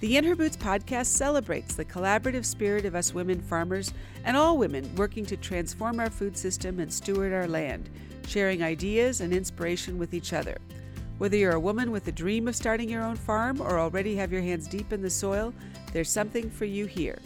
The In Her Boots podcast celebrates the collaborative spirit of us women farmers and all women working to transform our food system and steward our land, sharing ideas and inspiration with each other. Whether you're a woman with a dream of starting your own farm or already have your hands deep in the soil, there's something for you here.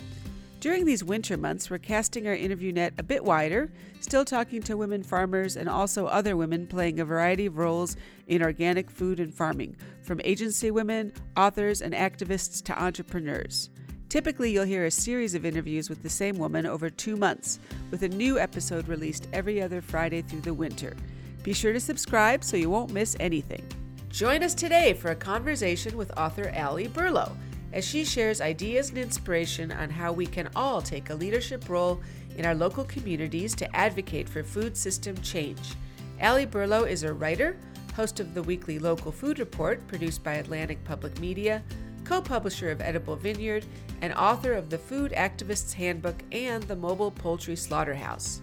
During these winter months, we're casting our interview net a bit wider, still talking to women farmers and also other women playing a variety of roles in organic food and farming, from agency women, authors, and activists to entrepreneurs. Typically, you'll hear a series of interviews with the same woman over two months, with a new episode released every other Friday through the winter. Be sure to subscribe so you won't miss anything. Join us today for a conversation with author Ali Berlow as she shares ideas and inspiration on how we can all take a leadership role in our local communities to advocate for food system change. Ali Berlow is a writer, host of the weekly Local Food Report produced by Atlantic Public Media, co publisher of Edible Vineyard, and author of the Food Activist's Handbook and the Mobile Poultry Slaughterhouse.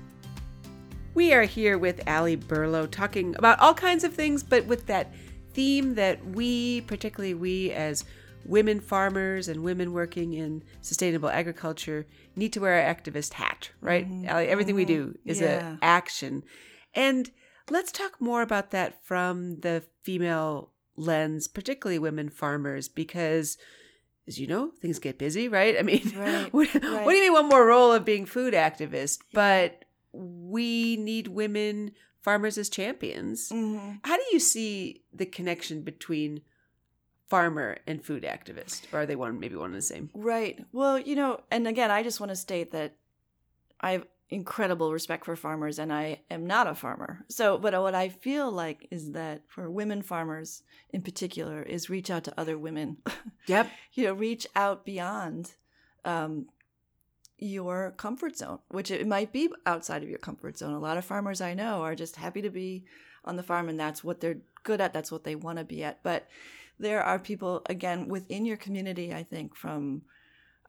We are here with Ali Berlow talking about all kinds of things, but with that theme that we, particularly we as women farmers and women working in sustainable agriculture need to wear our activist hat, right? Mm-hmm. Everything we do is Yeah. an action. And let's talk more about that from the female lens, particularly women farmers, because as you know, things get busy, right? I mean, Right, what, what do you mean one more role of being food activist? But we need women farmers as champions. Mhm. How do you see the connection between farmer and food activist? Or are they one maybe one and the same? Right. Well, you know, and again, I just want to state that I have incredible respect for farmers and I am not a farmer. So, but what I feel like is that for women farmers in particular is reach out to other women. Yep. you know, reach out beyond um your comfort zone, which it might be outside of your comfort zone. A lot of farmers I know are just happy to be on the farm and that's what they're good at, that's what they want to be at. But there are people again within your community, I think from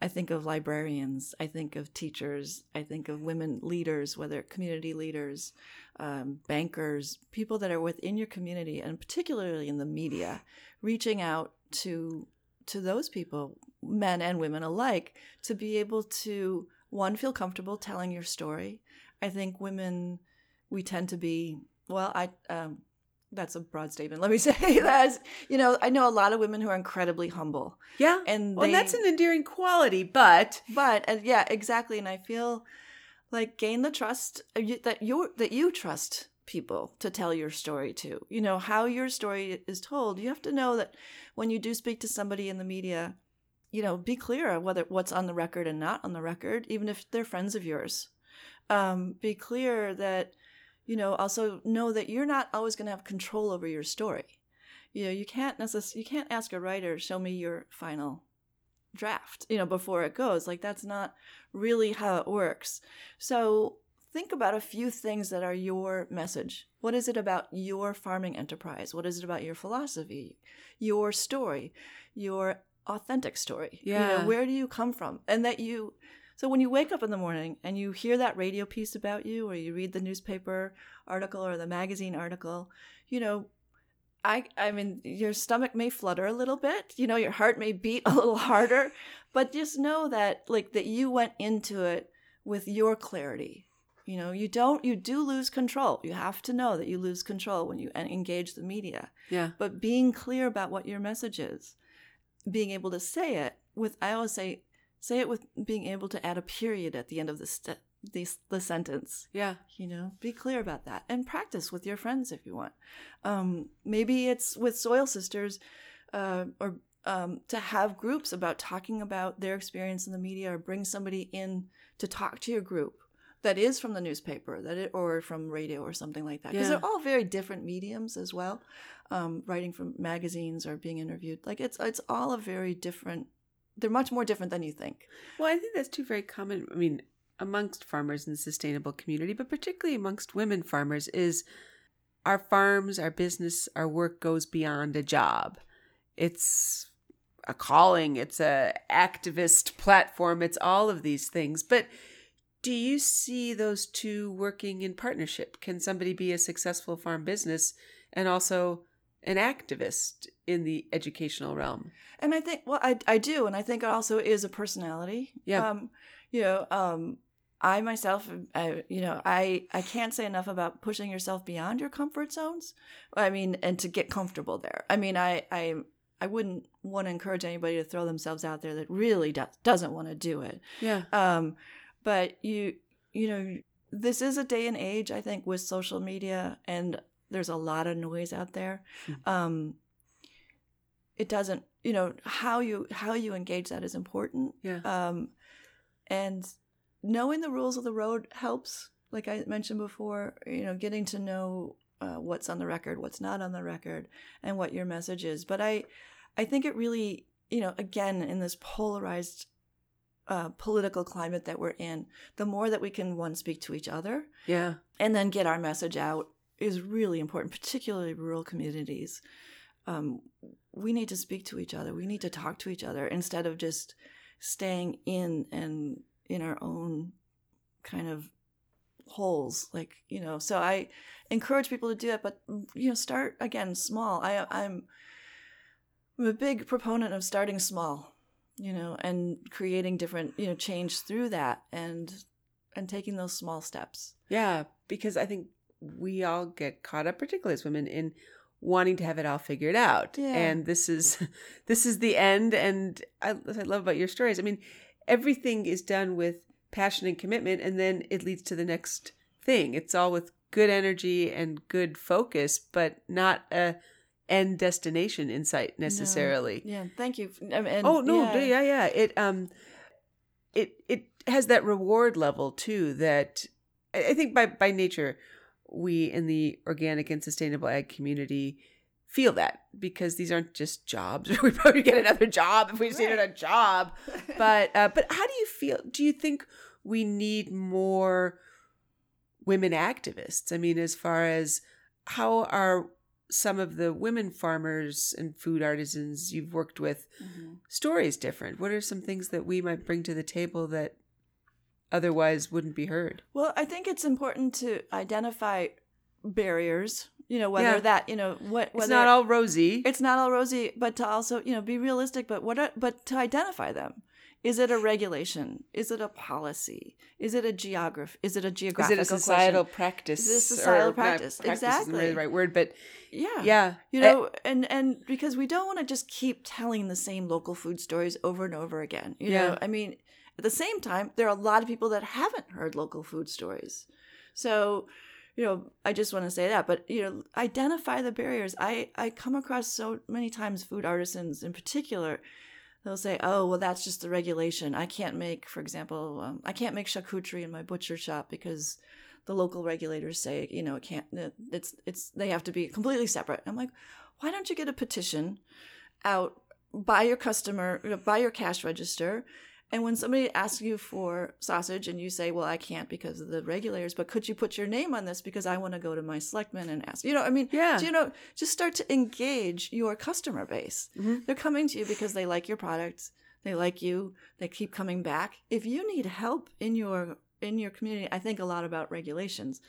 I think of librarians, I think of teachers, I think of women leaders, whether community leaders, um, bankers, people that are within your community, and particularly in the media, reaching out to to those people, men and women alike, to be able to one feel comfortable telling your story. I think women we tend to be well. I um, that's a broad statement. Let me say that you know I know a lot of women who are incredibly humble, Yeah. and well, they, that's an endearing quality, but but and yeah, exactly. And I feel like gain the trust that you that you trust people to tell your story to. You know how your story is told. You have to know that when you do speak to somebody in the media, you know, be clear whether what's on the record and not on the record, even if they're friends of yours. Um, be clear that you know also know that you're not always going to have control over your story. You know, you can't necess- you can't ask a writer show me your final draft, you know, before it goes. Like that's not really how it works. So think about a few things that are your message. What is it about your farming enterprise? What is it about your philosophy, your story, your authentic story? You know, Yeah. where do you come from? And that you so when you wake up in the morning and you hear that radio piece about you or you read the newspaper article or the magazine article, you know, I I mean your stomach may flutter a little bit, you know, your heart may beat a little harder, but just know that like that you went into it with your clarity. You know, you don't you do lose control. You have to know that you lose control when you engage the media. yeah. But being clear about what your message is, being able to say it with I always say say it with being able to add a period at the end of the the, the sentence Yeah. you know be clear about that and practice with your friends if you want um, maybe it's with soil sisters uh, or um, to have groups about talking about their experience in the media or bring somebody in to talk to your group that is from the newspaper that it, or from radio or something like that because Yeah. they're all very different mediums as well um, writing from magazines or being interviewed like it's it's all a very different they're much more different than you think. Well, I think that's too very common. I mean, amongst farmers in the sustainable community, but particularly amongst women farmers, is our farms, our business, our work goes beyond a job. It's a calling, it's a activist platform, it's all of these things. But do you see those two working in partnership? Can somebody be a successful farm business and also an activist in the educational realm? And I think, well, I, I do. And I think it also is a personality. Yeah. Um, you know, um, I myself, I, you know, I, I can't say enough about pushing yourself beyond your comfort zones. I mean, and to get comfortable there. I mean, I, I, I wouldn't want to encourage anybody to throw themselves out there that really do- doesn't want to do it. Yeah. Um, but you, you know, this is a day and age, I think, with social media, and there's a lot of noise out there. Mhm. Um, it doesn't, you know, how you how you engage that is important. Yeah. Um, and knowing the rules of the road helps. Like I mentioned before, you know, getting to know uh, what's on the record, what's not on the record, and what your message is. But I, I think it really, you know, again in this polarized uh, political climate that we're in, the more that we can one speak to each other Yeah. and then get our message out is really important, particularly rural communities. Um, we need to speak to each other. We need to talk to each other instead of just staying in and in our own kind of holes. Like you know, so I encourage people to do it, but you know, start again small. I I'm I'm a big proponent of starting small, you know, and creating different you know change through that and and taking those small steps. Yeah. Because I think we all get caught up, particularly as women, in wanting to have it all figured out. Yeah. And this is this is the end. And I, what I love about your stories. I mean, everything is done with passion and commitment, and then it leads to the next thing. It's all with good energy and good focus, but not a end destination insight necessarily. Yeah, thank you. And, oh no, yeah. yeah. yeah, It um, it it has that reward level too. That I I think by by nature, we in the organic and sustainable ag community feel that because these aren't just jobs. we probably get another job if we just needed a job. But uh, but how do you feel? Do you think we need more women activists? I mean, as far as how are some of the women farmers and food artisans you've worked with Mhm. stories different? What are some things that we might bring to the table that otherwise wouldn't be heard? Well, I think it's important to identify barriers. You know, whether Yeah. that you know what whether it's not all rosy. it's not all rosy, but to also you know be realistic. But what are, but to identify them. Is it a regulation? Is it a policy? Is it a geography? Is it a geographical? Is it a societal question? practice? Is it a societal not practice? isn't really Exactly. the right word, but Yeah. yeah, You eh know, and and because we don't want to just keep telling the same local food stories over and over again. You Yeah. know, I mean, at the same time, there are a lot of people that haven't heard local food stories. So, you know, I just want to say that, but you know, identify the barriers. I I come across so many times food artisans in particular they'll say, "Oh, well, that's just the regulation. I can't make, for example, um, I can't make charcuterie in my butcher shop because the local regulators say, you know, it can't. It's it's they have to be completely separate." I'm like, "Why don't you get a petition out by your customer, by your cash register?" And when somebody asks you for sausage and you say, well, I can't because of the regulators, but could you put your name on this because I want to go to my selectman and ask? You know, I mean, Yeah. you know, just start to engage your customer base. Mhm. They're coming to you because they like your products, they like you, they keep coming back. If you need help in your in your community, I think a lot about regulations.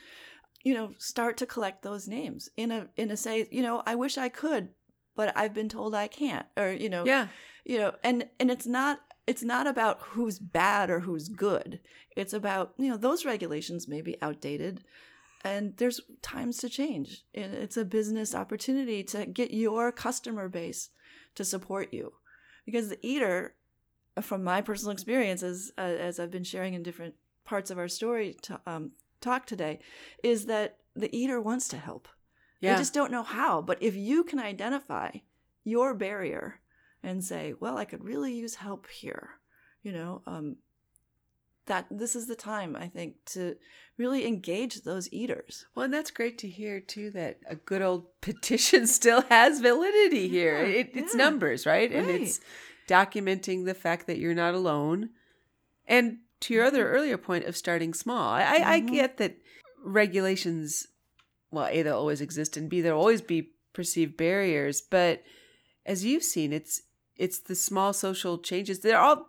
You know, start to collect those names in a in a say, you know, I wish I could, but I've been told I can't, or you know, yeah, you know and and it's not it's not about who's bad or who's good it's about you know those regulations may be outdated and there's times to change it's a business opportunity to get your customer base to support you because the eater from my personal experiences uh, as i've been sharing in different parts of our story to, um, talk today is that the eater wants to help yeah. they just don't know how. But if you can identify your barrier and say, well, I could really use help here, you know, um, that this is the time, I think, to really engage those eaters. Well, and that's great to hear too. That a good old petition still has validity here. Yeah, it, it's yeah. numbers, right? And it's documenting the fact that you're not alone, and to your other earlier point of starting small. I, I, I get that regulations, well, A, they'll always exist, and B, there'll always be perceived barriers. But as you've seen, it's it's the small social changes. They're all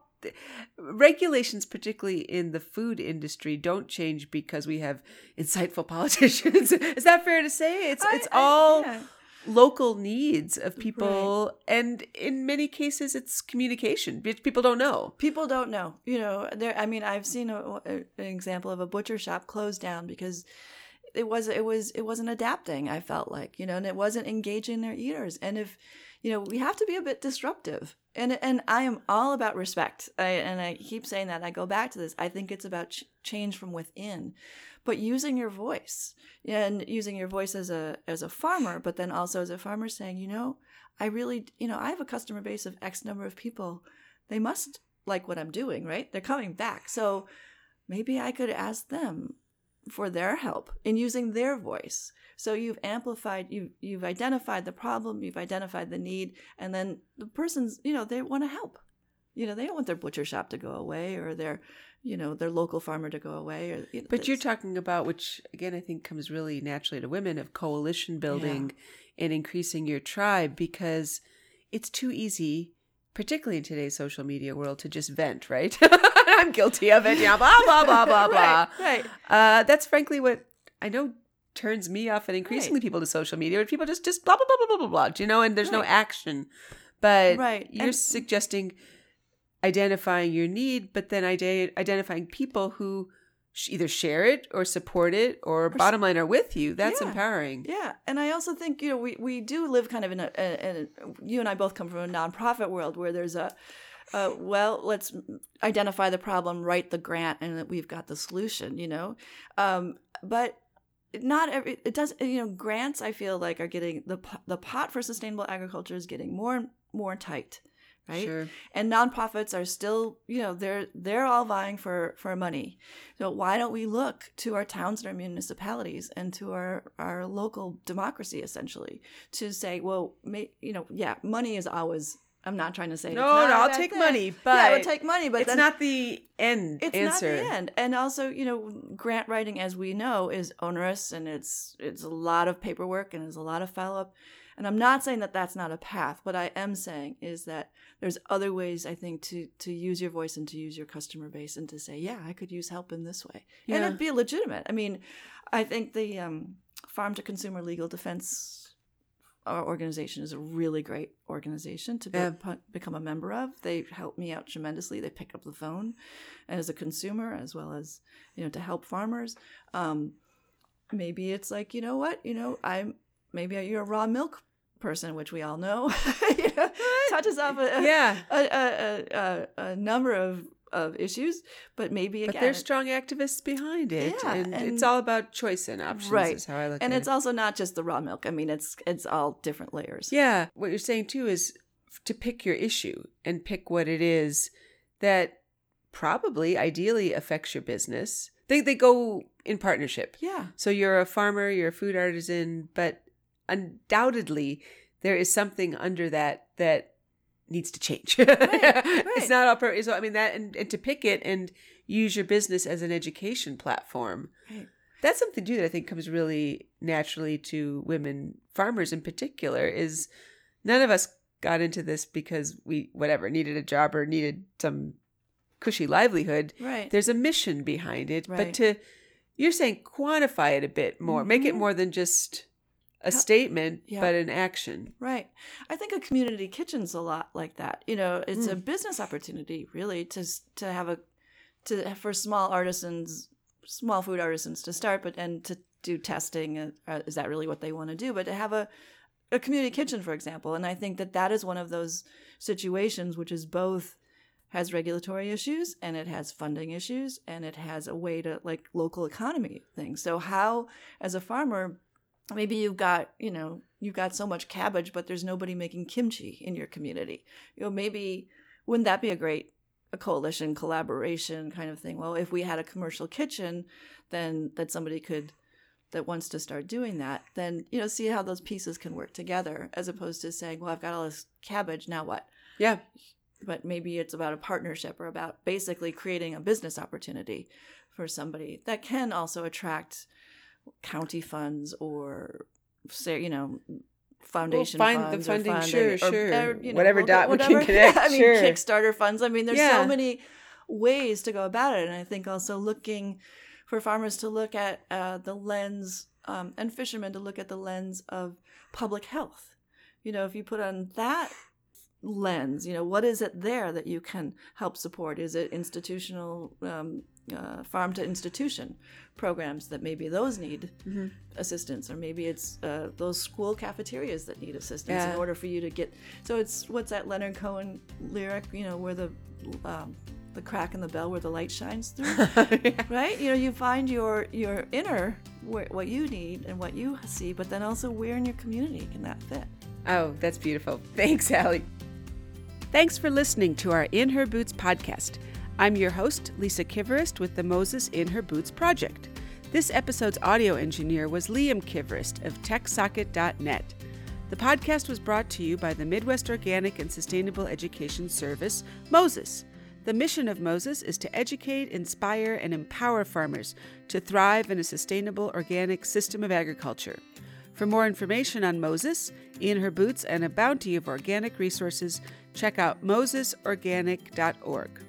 regulations, particularly in the food industry, don't change because we have insightful politicians. Is that fair to say? It's I- it's I- all yeah. local needs of people, and in many cases, it's communication. People don't know. people don't know you know there i mean i've seen a, a- an example of a butcher shop closed down because it was it was it wasn't adapting i felt like you know and it wasn't engaging their eaters and if you know we have to be a bit disruptive. And and i am all about respect. I, and i keep saying that. I go back to this. I think it's about ch- change from within. But using your voice and using your voice as a as a farmer but then also as a farmer saying you know i really you know i have a customer base of x number of people. They must like what I'm doing, right? They're coming back. So maybe I could ask them for their help in using their voice. So you've amplified, you've, you've identified the problem, you've identified the need, and then the person's, you know, they want to help. You know, they don't want their butcher shop to go away or their, you know, their local farmer to go away. Or, you know, But you're talking about, which again I think comes really naturally to women, of coalition building and increasing your tribe because it's too easy, particularly in today's social media world, to just vent, right? I'm guilty of it. Yeah, blah blah blah blah blah. right, right. Uh, that's frankly what I know turns me off and increasingly people to social media. Where people just just blah blah blah blah blah blah blah. do You know, and there's no action. But Right, you're and- suggesting identifying your need, but then ide- identifying people who either share it or support it or, s- bottom line are with you. That's Yeah. empowering. Yeah, and I also think you know we, we do live kind of in a, in a you and I both come from a nonprofit world where there's a uh, well let's identify the problem, write the grant, and that we've got the solution. You know, um, but not every it does you know grants I feel like are getting the the pot for sustainable agriculture is getting more and more tight. Right Sure. and nonprofits are still you know they're they're all vying for for money so why don't we look to our towns and our municipalities and to our our local democracy essentially to say well may, you know yeah money is always i'm not trying to say it's No, no, I'll take thing. money, yeah but we'll take money but it's not the end it's answer. not the end and also you know grant writing as we know is onerous and it's it's a lot of paperwork and there's a lot of follow-up and i'm not saying that that's not a path what i am saying is that there's other ways i think to to use your voice and to use your customer base and to say yeah i could use help in this way and it'd be legitimate i mean i think the um, farm to consumer legal defense our organization is a really great organization to be, Yeah. pu- become a member of. They help me out tremendously. They pick up the phone as a consumer as well as you know to help farmers. Um, maybe it's like you know what you know I'm maybe you're a raw milk person, which we all know. you know touches off a, Yeah. a, a, a, a number of of issues, but maybe But again, there's strong activists behind it. Yeah, and, it's all about choice and options Right. is how I look and it's it. also not just the raw milk. I mean, it's it's all different layers. Yeah. What you're saying too is to pick your issue and pick what it is that probably ideally affects your business. They they go in partnership. Yeah. So you're a farmer, you're a food artisan, but undoubtedly there is something under that that needs to change. It's not all per- so I mean that and, and to pick it and use your business as an education platform. Right. That's something too that I think comes really naturally to women farmers in particular is none of us got into this because we whatever needed a job or needed some cushy livelihood Right. there's a mission behind it but to you're saying quantify it a bit more make it Mhm. more than just a statement Yeah. but an action Right. I think a community kitchen's a lot like that. You know, it's Mm. a business opportunity really to to have a to for small artisans, small food artisans to start, but and to do testing. uh, uh, is that really what they want to do? But to have a a community kitchen, for example, and I think that that is one of those situations which is both has regulatory issues and it has funding issues and it has a way to like local economy things. So how as a farmer maybe you've got you know you've got so much cabbage but there's nobody making kimchi in your community. You know maybe wouldn't that be a great a coalition collaboration kind of thing? Well if we had a commercial kitchen then that somebody could that wants to start doing that then you know see how those pieces can work together as opposed to saying well i've got all this cabbage now what? Yeah. But maybe it's about a partnership or about basically creating a business opportunity for somebody that can also attract county funds or say you know foundation find the funds funding, or sure, or- sure. or, you know, Whatever dot we can whatever. connect, I mean, sure. Kickstarter funds. I mean, there's Yeah. so many ways to go about it, and I think also looking for farmers to look at uh, the lens um, and fishermen to look at the lens of public health. You know, if you put on that lens, you know, what is it there that you can help support? Is it institutional, um, uh, farm to institution programs that maybe those need Mm-hmm. assistance, or maybe it's uh, those school cafeterias that need assistance Yeah. in order for you to get. So it's what's that Leonard Cohen lyric? You know, where the um, the crack in the bell where the light shines through right you know you find your your inner where, what you need and what you see but then also where in your community can that fit Oh, that's beautiful. Thanks, Ali. Thanks for listening to our In Her Boots podcast. I'm your host, Lisa Kivirist, with the Moses In Her Boots project. This episode's audio engineer was Liam Kivirist of TechSocket.net. The podcast was brought to you by the Midwest Organic and Sustainable Education Service, Moses. The mission of Moses is to educate, inspire, and empower farmers to thrive in a sustainable organic system of agriculture. For more information on Moses, In Her Boots, and a bounty of organic resources, check out mosesorganic.org.